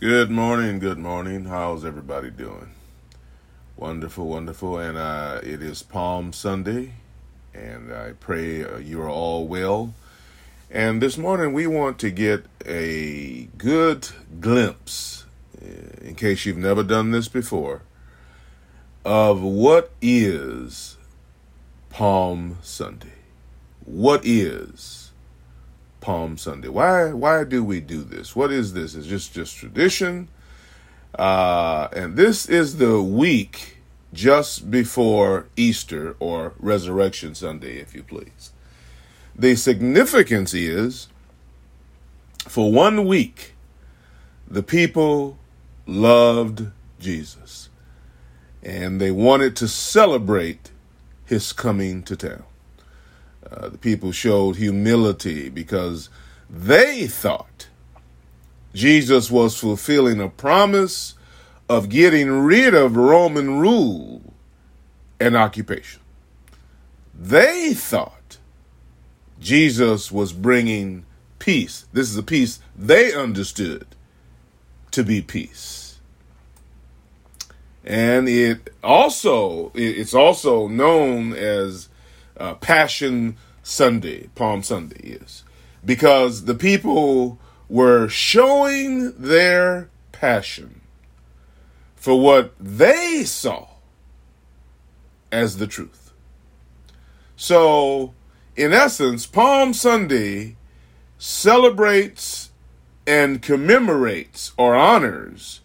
Good morning, good morning. How's everybody doing? Wonderful, wonderful. And uh, it is Palm Sunday, and I pray uh, you are all well. And this morning we want to get a good glimpse, uh, in case you've never done this before, of what is Palm Sunday. What is Palm Sunday. Why why do we do this? What is this? Is this just tradition? Uh, and this is the week just before Easter or Resurrection Sunday, if you please. The significance is for one week, the people loved Jesus and they wanted to celebrate his coming to town. Uh, the people showed humility because they thought Jesus was fulfilling a promise of getting rid of Roman rule and occupation. They thought Jesus was bringing peace. This is a peace they understood to be peace. And it also it's also known as uh, Passion Sunday, Palm Sunday is, because the people were showing their passion for what they saw as the truth. So, in essence, Palm Sunday celebrates and commemorates or honors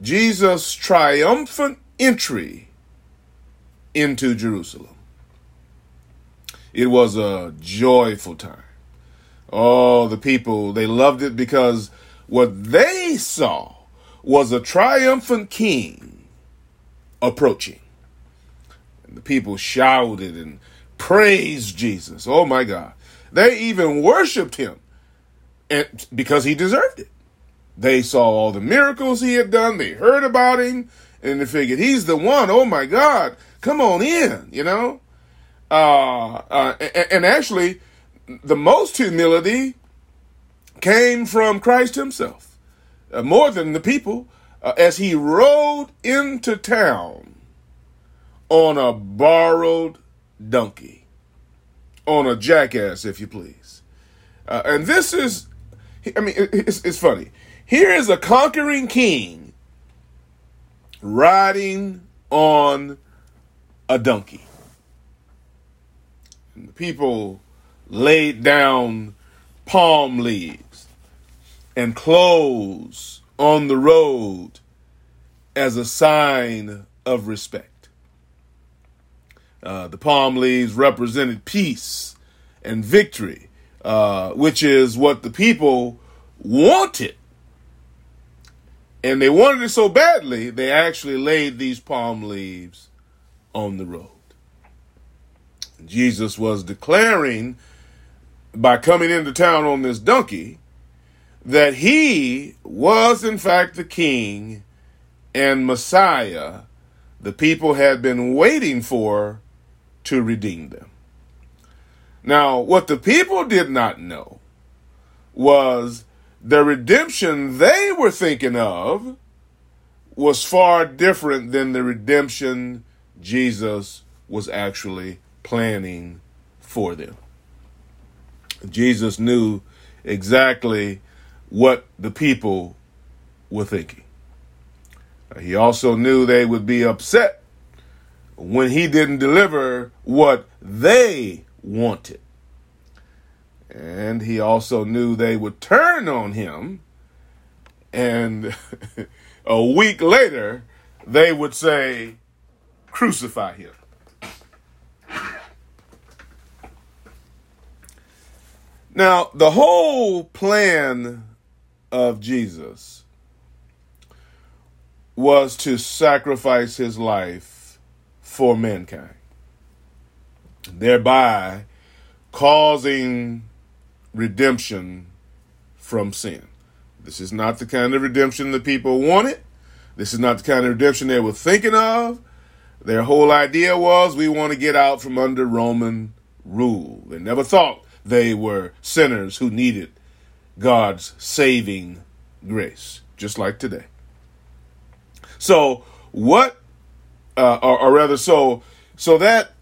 Jesus' triumphant entry into Jerusalem. It was a joyful time. Oh, the people, they loved it because what they saw was a triumphant king approaching. And the people shouted and praised Jesus. Oh my God. They even worshiped him and because he deserved it. They saw all the miracles he had done, they heard about him, and they figured he's the one. Oh my God, come on in, you know? Uh, uh, and, actually, the most humility came from Christ Himself, uh, more than the people, uh, as He rode into town on a borrowed donkey, on a jackass, if you please. Uh, and this is, I mean, it's, it's funny. Here is a conquering king riding on a donkey people laid down palm leaves and clothes on the road as a sign of respect. Uh, the palm leaves represented peace and victory, uh, which is what the people wanted. And they wanted it so badly, they actually laid these palm leaves on the road. Jesus was declaring by coming into town on this donkey that he was, in fact, the king and Messiah the people had been waiting for to redeem them. Now, what the people did not know was the redemption they were thinking of was far different than the redemption Jesus was actually planning for them. Jesus knew exactly what the people were thinking. He also knew they would be upset when he didn't deliver what they wanted. And he also knew they would turn on him, and a week later, they would say, Crucify him. Now, the whole plan of Jesus was to sacrifice his life for mankind, thereby causing redemption from sin. This is not the kind of redemption the people wanted. This is not the kind of redemption they were thinking of. Their whole idea was we want to get out from under Roman rule. They never thought they were sinners who needed God's saving grace. just like today. So what, uh, or, or rather, so so that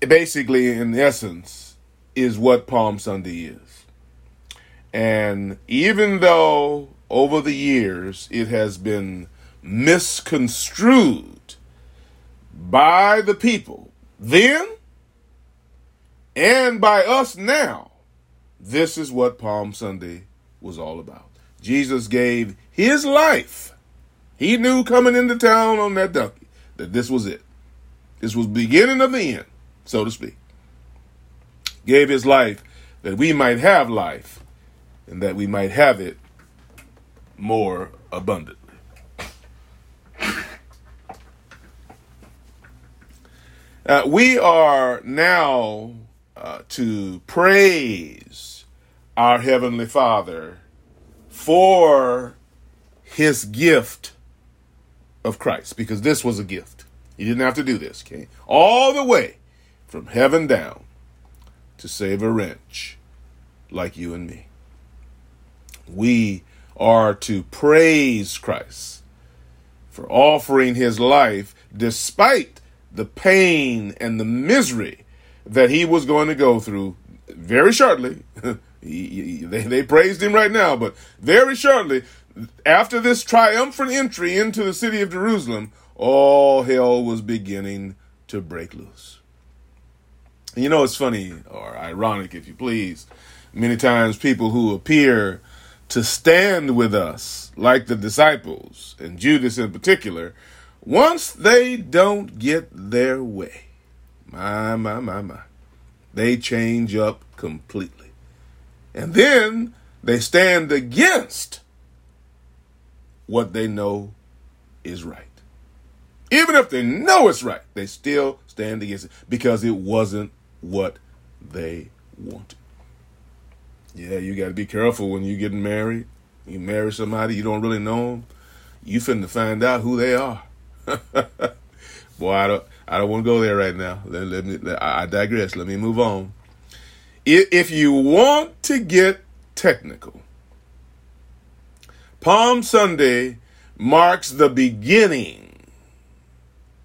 basically, in essence, is what Palm Sunday is. And even though over the years it has been misconstrued by the people then and by us now, this is what Palm Sunday was all about. Jesus gave his life. He knew coming into town on that donkey that this was it. This was beginning of the end, so to speak. Gave his life that we might have life and that we might have it more abundantly. Uh, we are now uh, to praise our Heavenly Father for his gift of Christ, because this was a gift. He didn't have to do this, okay? All the way from heaven down to save a wretch like you and me. We are to praise Christ for offering his life despite the pain and the misery that he was going to go through very shortly. he, he, they, they praised him right now, but very shortly, after this triumphant entry into the city of Jerusalem, all hell was beginning to break loose. You know, it's funny or ironic, if you please. Many times, people who appear to stand with us, like the disciples, and Judas in particular, once they don't get their way, my, my, my, my, they change up completely. And then they stand against what they know is right. Even if they know it's right, they still stand against it because it wasn't what they wanted. Yeah, you got to be careful when you're getting married. You marry somebody you don't really know them. You finna find out who they are. Boy, I don't. I don't want to go there right now. Let, let me. Let, I digress. Let me move on. If, if you want to get technical, Palm Sunday marks the beginning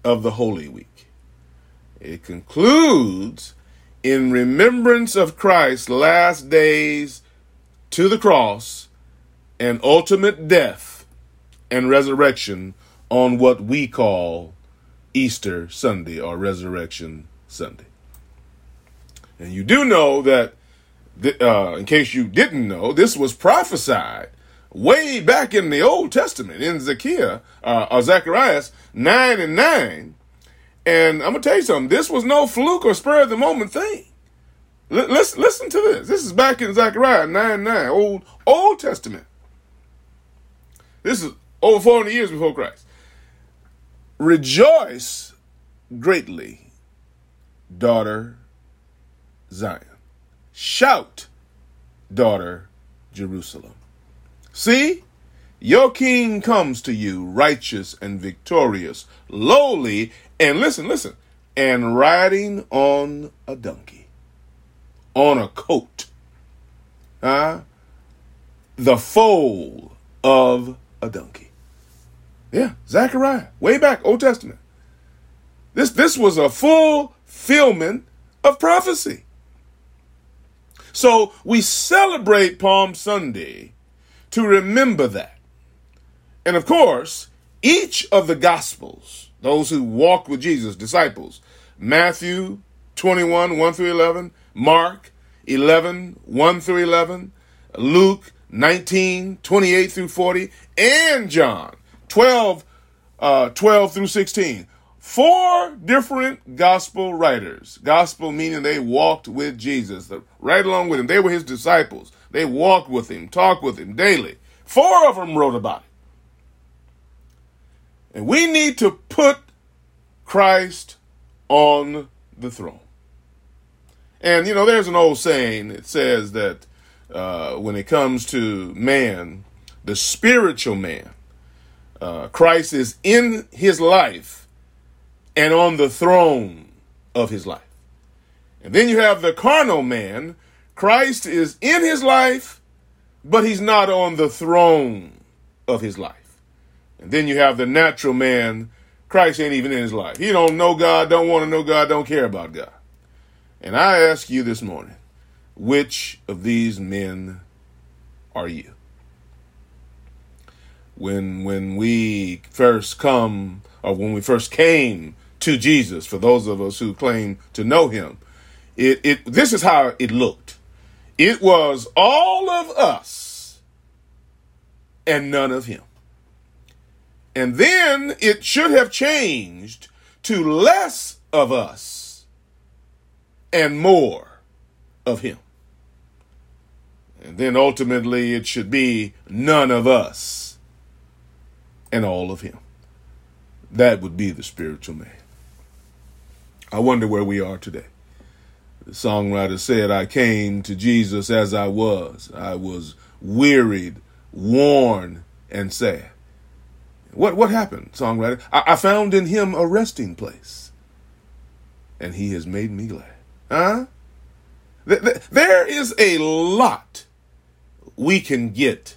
of the Holy Week. It concludes in remembrance of Christ's last days to the cross and ultimate death and resurrection on what we call Easter Sunday or Resurrection Sunday. And you do know that, uh, in case you didn't know, this was prophesied way back in the Old Testament in Zechariah, uh, or Zacharias 9 and 9 and I'm gonna tell you something. This was no fluke or spur of the moment thing. Listen, listen to this. This is back in Zechariah 9 9, Old, Old Testament. This is over 400 years before Christ. Rejoice greatly, daughter Zion. Shout, daughter Jerusalem. See, your king comes to you, righteous and victorious, lowly and listen, listen, and riding on a donkey, on a coat, huh? the foal of a donkey. Yeah, Zechariah, way back, Old Testament. This, this was a fulfillment of prophecy. So we celebrate Palm Sunday to remember that. And of course, each of the Gospels those who walked with Jesus, disciples. Matthew 21, 1 through 11, Mark 11, 1 through 11, Luke 19, 28 through 40, and John 12, uh, 12 through 16. Four different gospel writers. Gospel meaning they walked with Jesus, right along with him. They were his disciples. They walked with him, talked with him daily. Four of them wrote about it. And we need to put Christ on the throne. And, you know, there's an old saying that says that uh, when it comes to man, the spiritual man, uh, Christ is in his life and on the throne of his life. And then you have the carnal man, Christ is in his life, but he's not on the throne of his life. And then you have the natural man, Christ ain't even in his life. He don't know God, don't want to know God, don't care about God. And I ask you this morning, which of these men are you? When when we first come or when we first came to Jesus, for those of us who claim to know him, it, it this is how it looked. It was all of us and none of him. And then it should have changed to less of us and more of him. And then ultimately it should be none of us and all of him. That would be the spiritual man. I wonder where we are today. The songwriter said, I came to Jesus as I was. I was wearied, worn, and sad. What, what happened, songwriter? I, I found in him a resting place, and he has made me glad. Huh? There is a lot we can get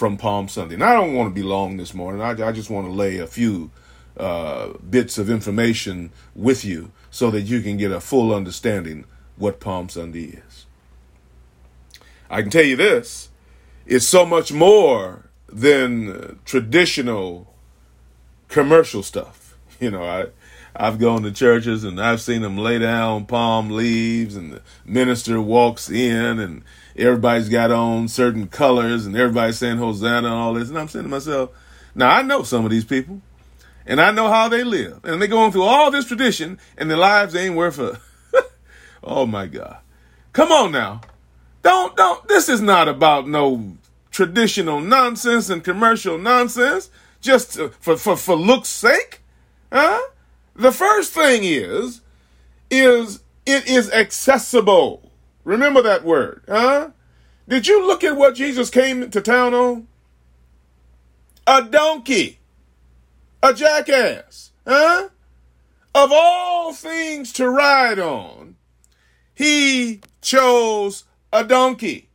from Palm Sunday. And I don't want to be long this morning. I, I just want to lay a few uh, bits of information with you so that you can get a full understanding what Palm Sunday is. I can tell you this it's so much more than traditional commercial stuff. You know, I I've gone to churches and I've seen them lay down palm leaves and the minister walks in and everybody's got on certain colors and everybody's saying Hosanna and all this. And I'm saying to myself, now I know some of these people and I know how they live. And they're going through all this tradition and their lives ain't worth a. oh my God. Come on now. Don't, don't, this is not about no traditional nonsense and commercial nonsense just to, for, for, for look's sake. Huh? The first thing is, is it is accessible. Remember that word, huh? Did you look at what Jesus came to town on? A donkey. A jackass, huh? Of all things to ride on, he chose a donkey.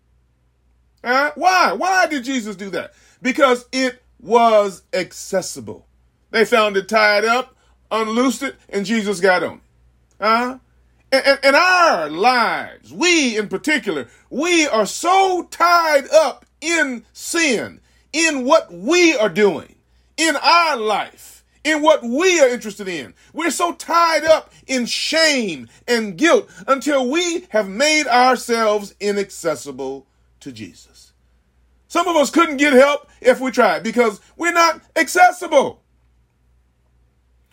Huh? Why? Why did Jesus do that? Because it was accessible. They found it tied up unloosed it, and Jesus got on it. Huh? And, in our lives, we in particular, we are so tied up in sin, in what we are doing, in our life, in what we are interested in. We're so tied up in shame and guilt until we have made ourselves inaccessible to Jesus. Some of us couldn't get help if we tried because we're not accessible.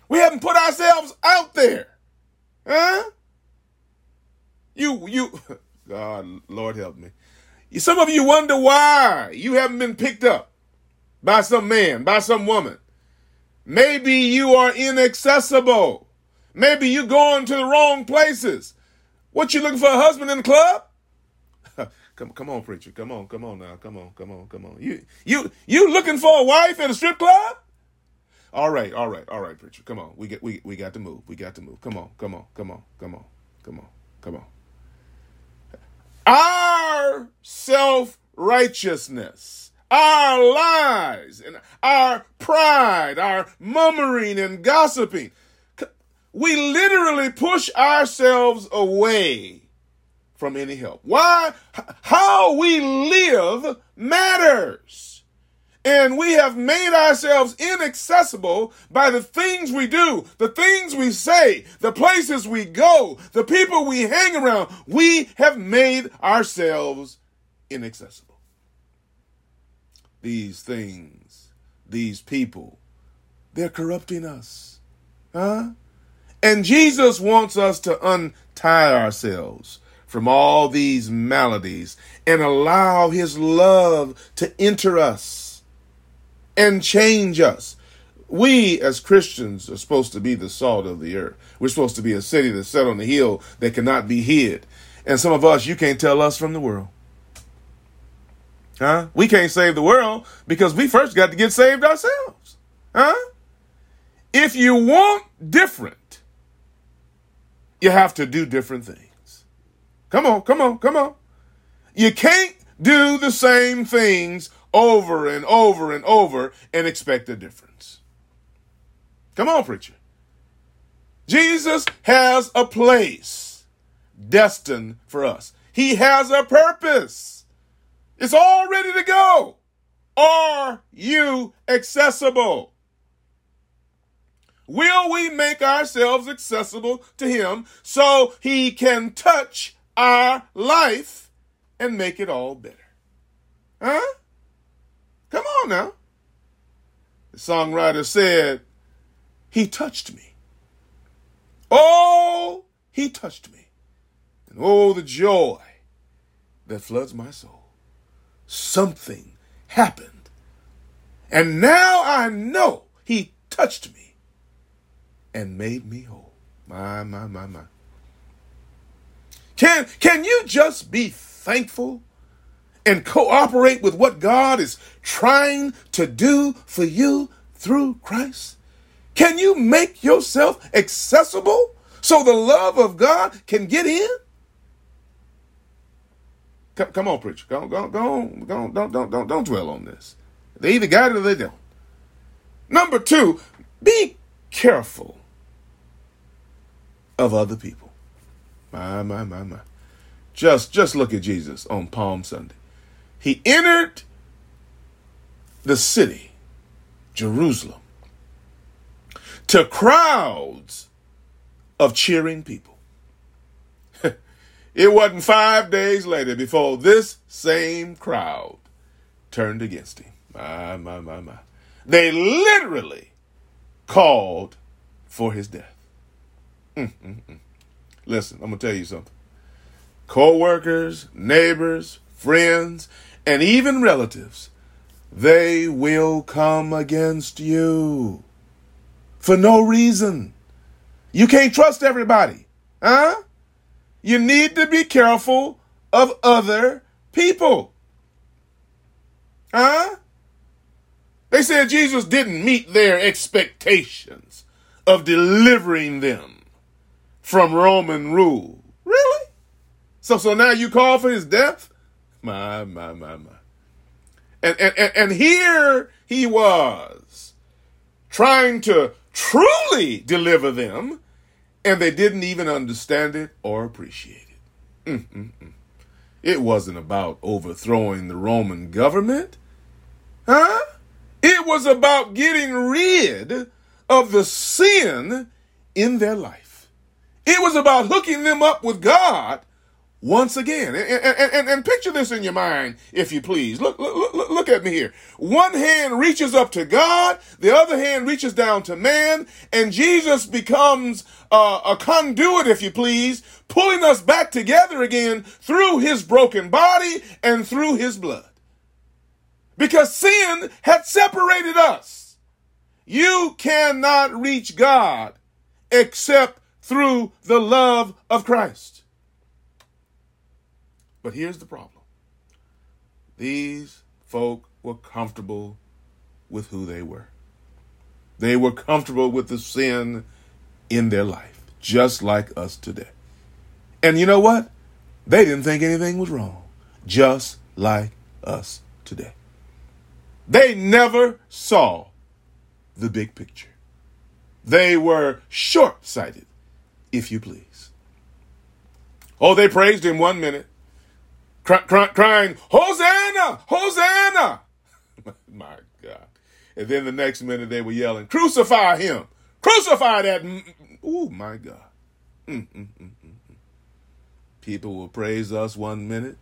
We haven't put ourselves out there. Huh? You, you, God, Lord help me. Some of you wonder why you haven't been picked up by some man, by some woman. Maybe you are inaccessible. Maybe you're going to the wrong places. What you looking for a husband in the club? come, come on, preacher. Come on, come on now. Come on, come on, come on. You, you, you looking for a wife at a strip club? All right, all right, all right, preacher. Come on. We get we we got to move. We got to move. Come on, come on, come on, come on, come on, come on. Our self righteousness, our lies, and our pride, our murmuring and gossiping, we literally push ourselves away from any help. Why? How we live matters. And we have made ourselves inaccessible by the things we do, the things we say, the places we go, the people we hang around. We have made ourselves inaccessible. These things, these people, they're corrupting us. Huh? And Jesus wants us to untie ourselves from all these maladies and allow his love to enter us and change us. We as Christians are supposed to be the salt of the earth. We're supposed to be a city that's set on the hill that cannot be hid. And some of us, you can't tell us from the world. Huh? We can't save the world because we first got to get saved ourselves. Huh? If you want different, you have to do different things. Come on, come on, come on. You can't do the same things over and over and over and expect a difference. Come on, preacher. Jesus has a place destined for us. He has a purpose. It's all ready to go. Are you accessible? Will we make ourselves accessible to Him so He can touch our life and make it all better? Huh? Come on now. The songwriter said, He touched me. Oh, He touched me. And oh, the joy that floods my soul. Something happened. And now I know He touched me and made me whole. My, my, my, my. Can, can you just be thankful and cooperate with what God is trying to do for you through Christ? Can you make yourself accessible so the love of God can get in? Come, come on, preacher. Go, go, go, go, don't, don't, don't, don't dwell on this. They either got it or they don't. Number two, be careful of other people. My, my, my, my. Just, just look at Jesus on Palm Sunday. He entered the city, Jerusalem, to crowds of cheering people. it wasn't five days later before this same crowd turned against him. My, my, my, my. They literally called for his death. Mm, mm, mm. Listen, I'm going to tell you something. Co workers, neighbors, friends, and even relatives, they will come against you for no reason. You can't trust everybody, huh? You need to be careful of other people, huh? They said Jesus didn't meet their expectations of delivering them from Roman rule. Really? So, so now you call for his death? My, my, my, my. And, and, and here he was trying to truly deliver them, and they didn't even understand it or appreciate it. Mm-mm-mm. It wasn't about overthrowing the Roman government. Huh? It was about getting rid of the sin in their life. It was about hooking them up with God once again. And, and, and, and, picture this in your mind, if you please. Look, look, look, look at me here. One hand reaches up to God, the other hand reaches down to man, and Jesus becomes uh, a conduit, if you please, pulling us back together again through his broken body and through his blood. Because sin had separated us. You cannot reach God except through the love of Christ. But here's the problem these folk were comfortable with who they were, they were comfortable with the sin in their life, just like us today. And you know what? They didn't think anything was wrong, just like us today. They never saw the big picture. They were short sighted, if you please. Oh, they praised him one minute, cry, cry, crying, Hosanna! Hosanna! My God. And then the next minute they were yelling, Crucify him! Crucify that! Oh, my God. Mm, mm, mm, People will praise us one minute,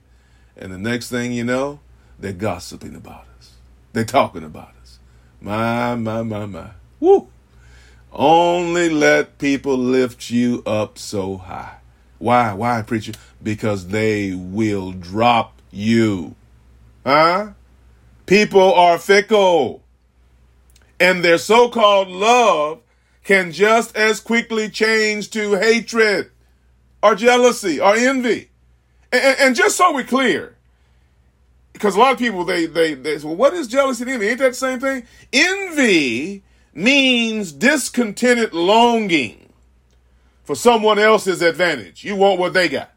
and the next thing you know, they're gossiping about us. They're talking about us. My, my, my, my. Woo! Only let people lift you up so high. Why? Why, preacher? Because they will drop you. Huh? People are fickle. And their so called love can just as quickly change to hatred or jealousy or envy. And, and just so we're clear, because a lot of people they they they say, well, what is jealousy and envy? Ain't that the same thing? Envy means discontented longing for someone else's advantage. You want what they got.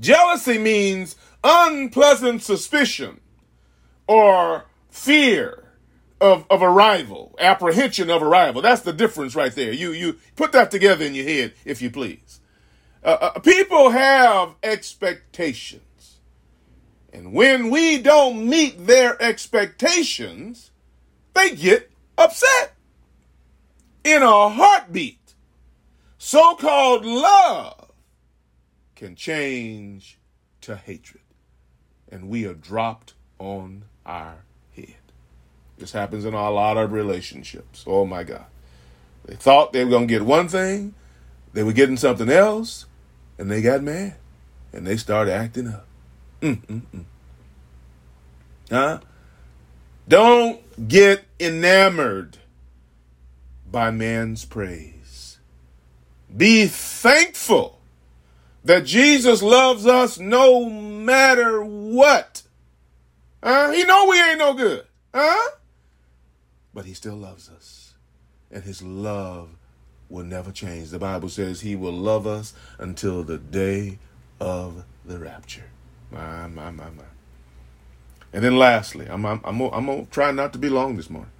Jealousy means unpleasant suspicion or fear of, of arrival, apprehension of arrival. That's the difference right there. You, you put that together in your head, if you please. Uh, uh, people have expectations. And when we don't meet their expectations, they get upset in a heartbeat. So called love can change to hatred. And we are dropped on our head. This happens in a lot of relationships. Oh my God. They thought they were going to get one thing, they were getting something else, and they got mad. And they started acting up. Mm-mm-mm. Huh? Don't get enamored by man's praise. Be thankful that Jesus loves us no matter what. Huh? He know we ain't no good. Huh? But he still loves us. And his love will never change. The Bible says he will love us until the day of the rapture. My, my, my, my. And then lastly, I'm, I'm, I'm, I'm going to try not to be long this morning.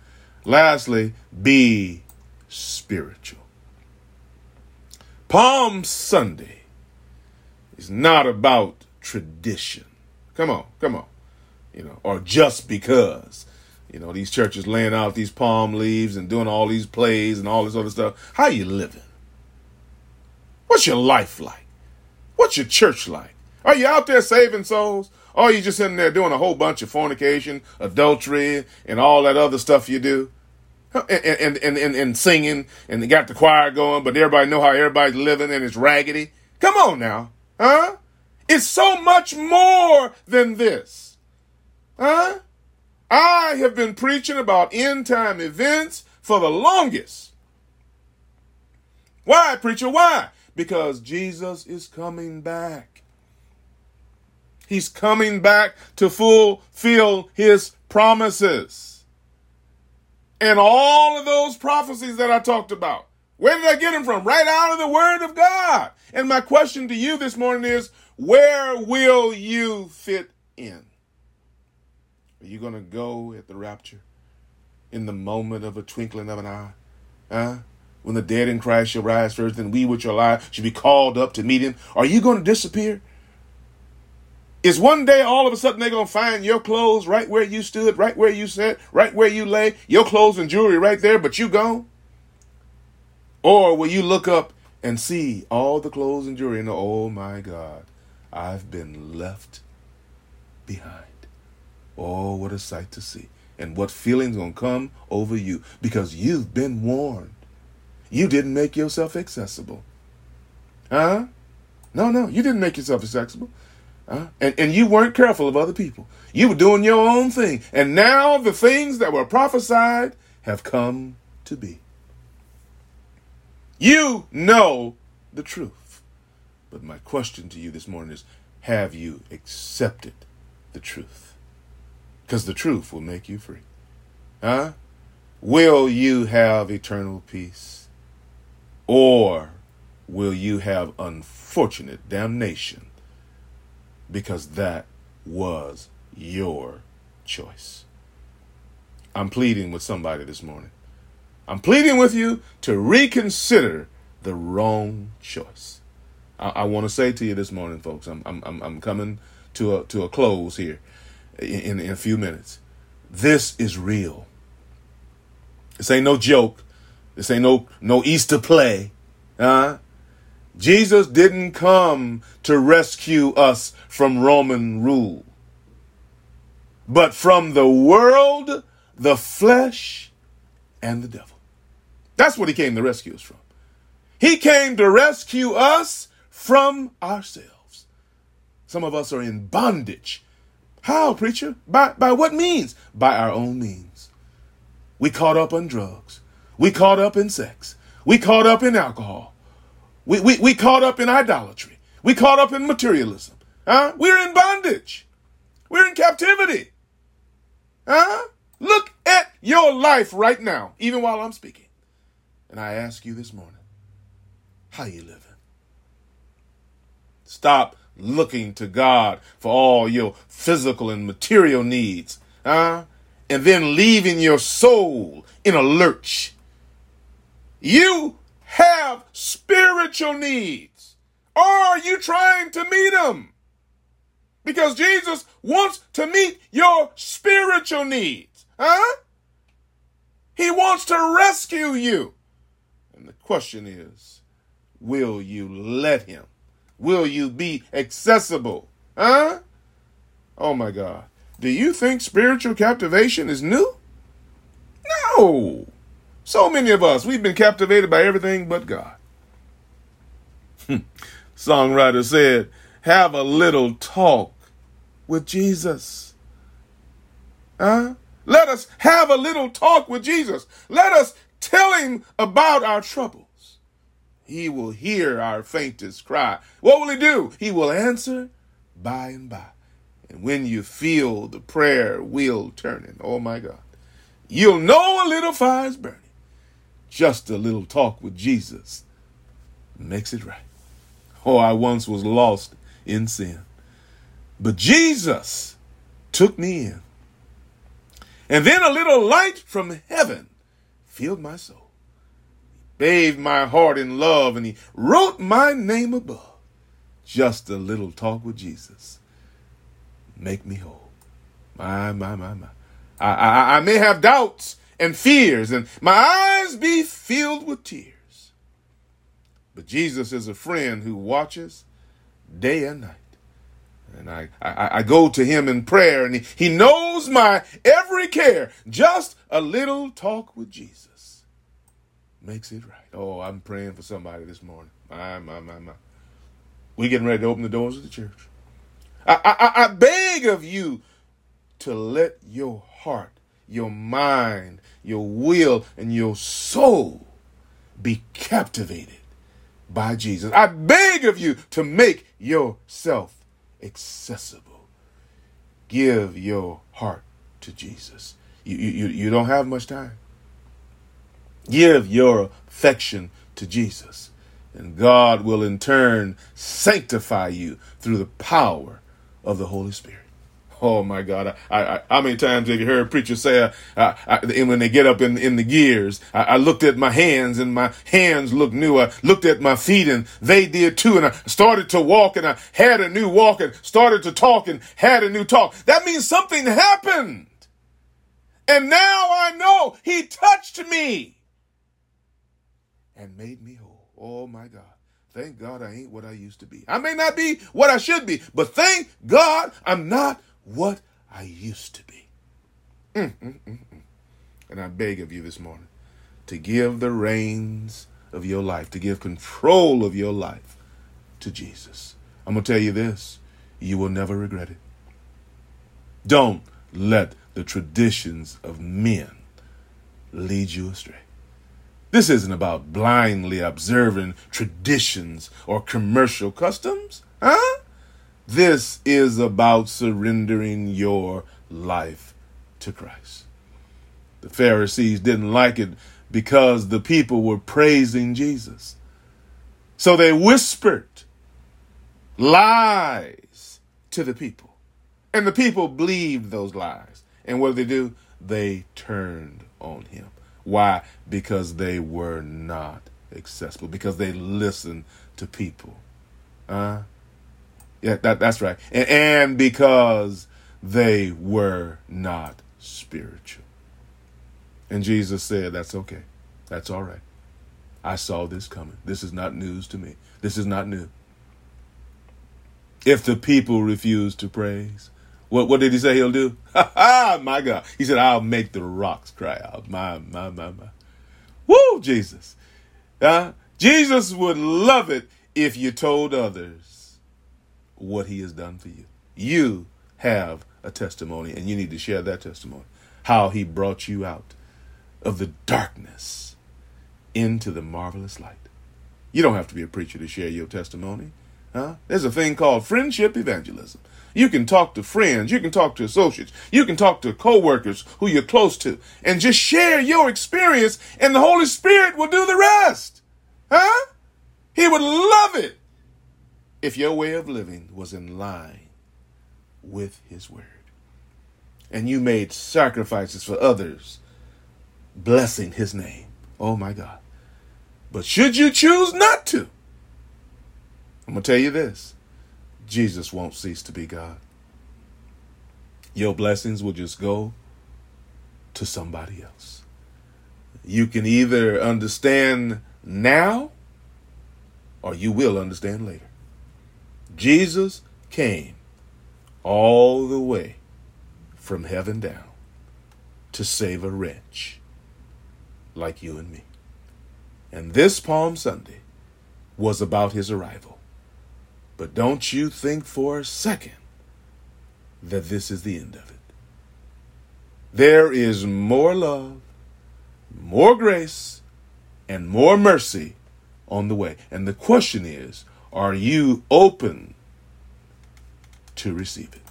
Lastly, be spiritual. Palm Sunday is not about tradition. Come on, come on. You know, or just because. You know, these churches laying out these palm leaves and doing all these plays and all this other stuff. How you living? What's your life like? What's your church like? Are you out there saving souls? Or are you just sitting there doing a whole bunch of fornication, adultery, and all that other stuff you do? And, and, and, and, singing, and they got the choir going, but everybody know how everybody's living and it's raggedy. Come on now. Huh? It's so much more than this. Huh? I have been preaching about end time events for the longest. Why, preacher? Why? Because Jesus is coming back. He's coming back to fulfill his promises. And all of those prophecies that I talked about, where did I get them from? Right out of the Word of God. And my question to you this morning is where will you fit in? Are you going to go at the rapture in the moment of a twinkling of an eye? Huh? When the dead in Christ shall rise first, and we which are alive shall be called up to meet him. Are you going to disappear? Is one day all of a sudden they're going to find your clothes right where you stood, right where you sat, right where you lay, your clothes and jewelry right there, but you gone? Or will you look up and see all the clothes and jewelry and oh my God, I've been left behind. Oh, what a sight to see. And what feelings gonna come over you because you've been warned. You didn't make yourself accessible. Huh? No, no, you didn't make yourself accessible. And, and you weren't careful of other people. You were doing your own thing. And now the things that were prophesied have come to be. You know the truth. But my question to you this morning is have you accepted the truth? because the truth will make you free. Huh? Will you have eternal peace? Or will you have unfortunate damnation? Because that was your choice. I'm pleading with somebody this morning. I'm pleading with you to reconsider the wrong choice. I, I want to say to you this morning, folks, I'm, I'm, I'm coming to a, to a close here in, in a few minutes. This is real. This ain't no joke. This ain't no no Easter play. Huh? Jesus didn't come to rescue us from Roman rule, but from the world, the flesh, and the devil. That's what he came to rescue us from. He came to rescue us from ourselves. Some of us are in bondage how, preacher? By, by what means? By our own means. We caught up on drugs. We caught up in sex. We caught up in alcohol. We, we, we caught up in idolatry. We caught up in materialism. Huh? We're in bondage. We're in captivity. Huh? Look at your life right now, even while I'm speaking. And I ask you this morning, how you living? Stop looking to God for all your physical and material needs. uh, and then leaving your soul in a lurch. You have spiritual needs. Are you trying to meet them? Because Jesus wants to meet your spiritual needs. Huh? He wants to rescue you. And the question is, will you let him? Will you be accessible? Huh? Oh my God. Do you think spiritual captivation is new? No. So many of us, we've been captivated by everything but God. Hmm. Songwriter said, have a little talk with Jesus. Huh? Let us have a little talk with Jesus. Let us tell him about our troubles. He will hear our faintest cry. What will he do? He will answer by and by. And when you feel the prayer wheel turning, oh my God, you'll know a little fire's burning. Just a little talk with Jesus makes it right. Oh, I once was lost in sin, but Jesus took me in. And then a little light from heaven filled my soul. He bathed my heart in love and he wrote my name above. Just a little talk with Jesus. Make me whole. My, my, my, my. I, I, I may have doubts and fears, and my eyes be filled with tears. But Jesus is a friend who watches day and night. And I, I, I go to him in prayer, and he, he knows my every care. Just a little talk with Jesus makes it right. Oh, I'm praying for somebody this morning. My, my, my, my. we getting ready to open the doors of the church. I, I, I beg of you to let your heart, your mind, your will, and your soul be captivated by Jesus. I beg of you to make yourself accessible. Give your heart to Jesus. You, you, you don't have much time. Give your affection to Jesus. And God will in turn sanctify you through the power of the Holy Spirit. Oh my God! I, I, how many times have you heard preachers say, uh, I, when they get up in in the gears, I, I, looked at my hands and my hands looked new. I looked at my feet and they did too. And I started to walk and I had a new walk and started to talk and had a new talk. That means something happened. And now I know He touched me and made me whole. Oh my God. Thank God I ain't what I used to be. I may not be what I should be, but thank God I'm not what I used to be. Mm, mm, mm, mm, and I beg of you this morning to give the reins of your life, to give control of your life to Jesus. I'm going to tell you this you will never regret it. Don't let the traditions of men lead you astray. This isn't about blindly observing traditions or commercial customs, huh? This is about surrendering your life to Christ. The Pharisees didn't like it because the people were praising Jesus. So they whispered lies to the people. And the people believed those lies. And what did they do? They turned on him. Why? Because they were not accessible, because they listened to people. Uh, yeah, that, that's right. And, and because they were not spiritual. And Jesus said, That's okay. That's all right. I saw this coming. This is not news to me. This is not new. If the people refuse to praise, what, what did he say he'll do? Ha ha, my God. He said, I'll make the rocks cry out. My, my, my, my. Woo, Jesus. Uh, Jesus would love it if you told others what he has done for you. You have a testimony, and you need to share that testimony. How he brought you out of the darkness into the marvelous light. You don't have to be a preacher to share your testimony. Huh? There's a thing called friendship evangelism. You can talk to friends, you can talk to associates, you can talk to coworkers who you're close to, and just share your experience, and the Holy Spirit will do the rest. Huh? He would love it if your way of living was in line with His Word. and you made sacrifices for others, blessing his name. Oh my God. But should you choose not to, I'm going to tell you this Jesus won't cease to be God. Your blessings will just go to somebody else. You can either understand now or you will understand later. Jesus came all the way from heaven down to save a wretch like you and me. And this Palm Sunday was about his arrival. But don't you think for a second that this is the end of it. There is more love, more grace, and more mercy on the way. And the question is are you open to receive it?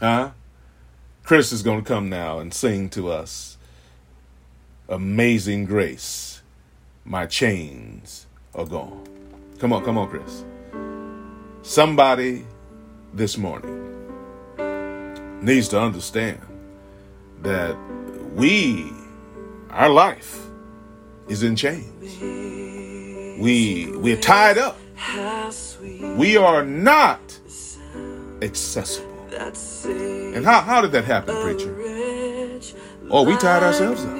Huh? Chris is going to come now and sing to us Amazing Grace. My chains are gone. Come on, come on, Chris. Somebody this morning needs to understand that we, our life, is in chains. We we're tied up. We are not accessible. And how, how did that happen, preacher? Oh, we tied ourselves up.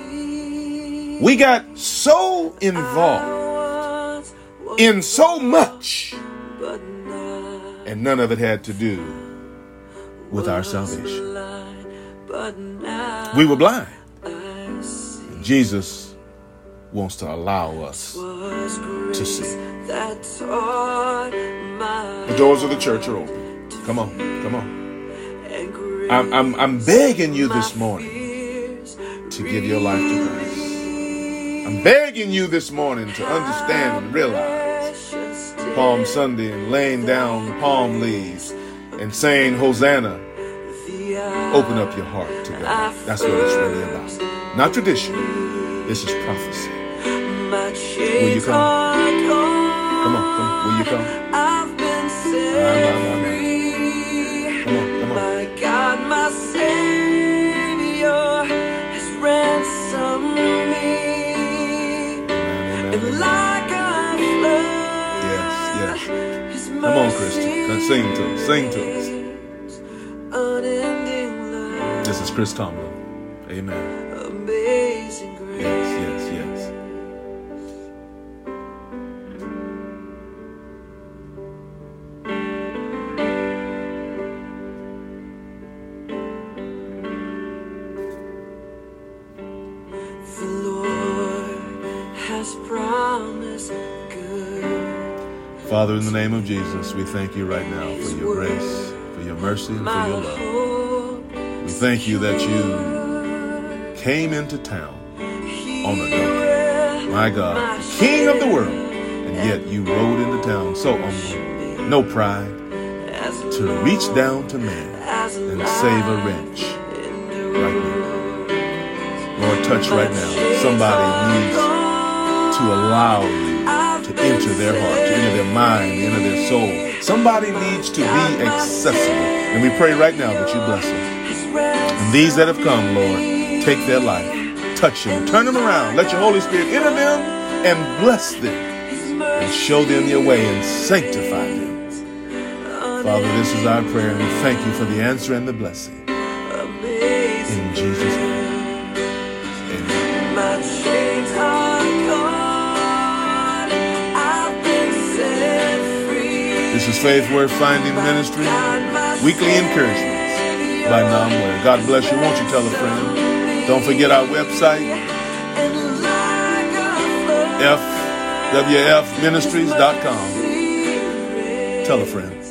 We got so involved in so much, and none of it had to do with our salvation. We were blind. Jesus wants to allow us to see. The doors of the church are open. Come on, come on. I'm, I'm, I'm begging you this morning to give your life to Christ. I'm begging you this morning to understand and realize Palm Sunday and laying down palm leaves and saying, Hosanna, open up your heart to God. That's what it's really about. Not tradition. This is prophecy. Will you come? Come on, come on. Will you come? I've been ah, set free. Come on, come on. My God, my Savior has ransomed me. And like a flood. Yes, yes. Come on, Christian. Let's sing to us. Sing to us. This is Chris Tomlin. Amen. Father, in the name of Jesus, we thank you right now for your grace, for your mercy, and for your love. We thank you that you came into town on a donkey. My God, King of the world, and yet you rode into town so humble, no pride, to reach down to man and save a wretch like me. Lord, touch right now. Somebody needs to allow you to enter their heart, to enter their mind, to enter their soul. Somebody needs to be accessible. And we pray right now that you bless them. And these that have come, Lord, take their life, touch them, turn them around. Let your Holy Spirit enter them and bless them and show them your way and sanctify them. Father, this is our prayer, and we thank you for the answer and the blessing. In Jesus' name. Is Faith Worth Finding Ministry, weekly encouragements by Nam. God bless you. Won't you tell a friend? Don't forget our website, fwfministries.com. Tell a friend.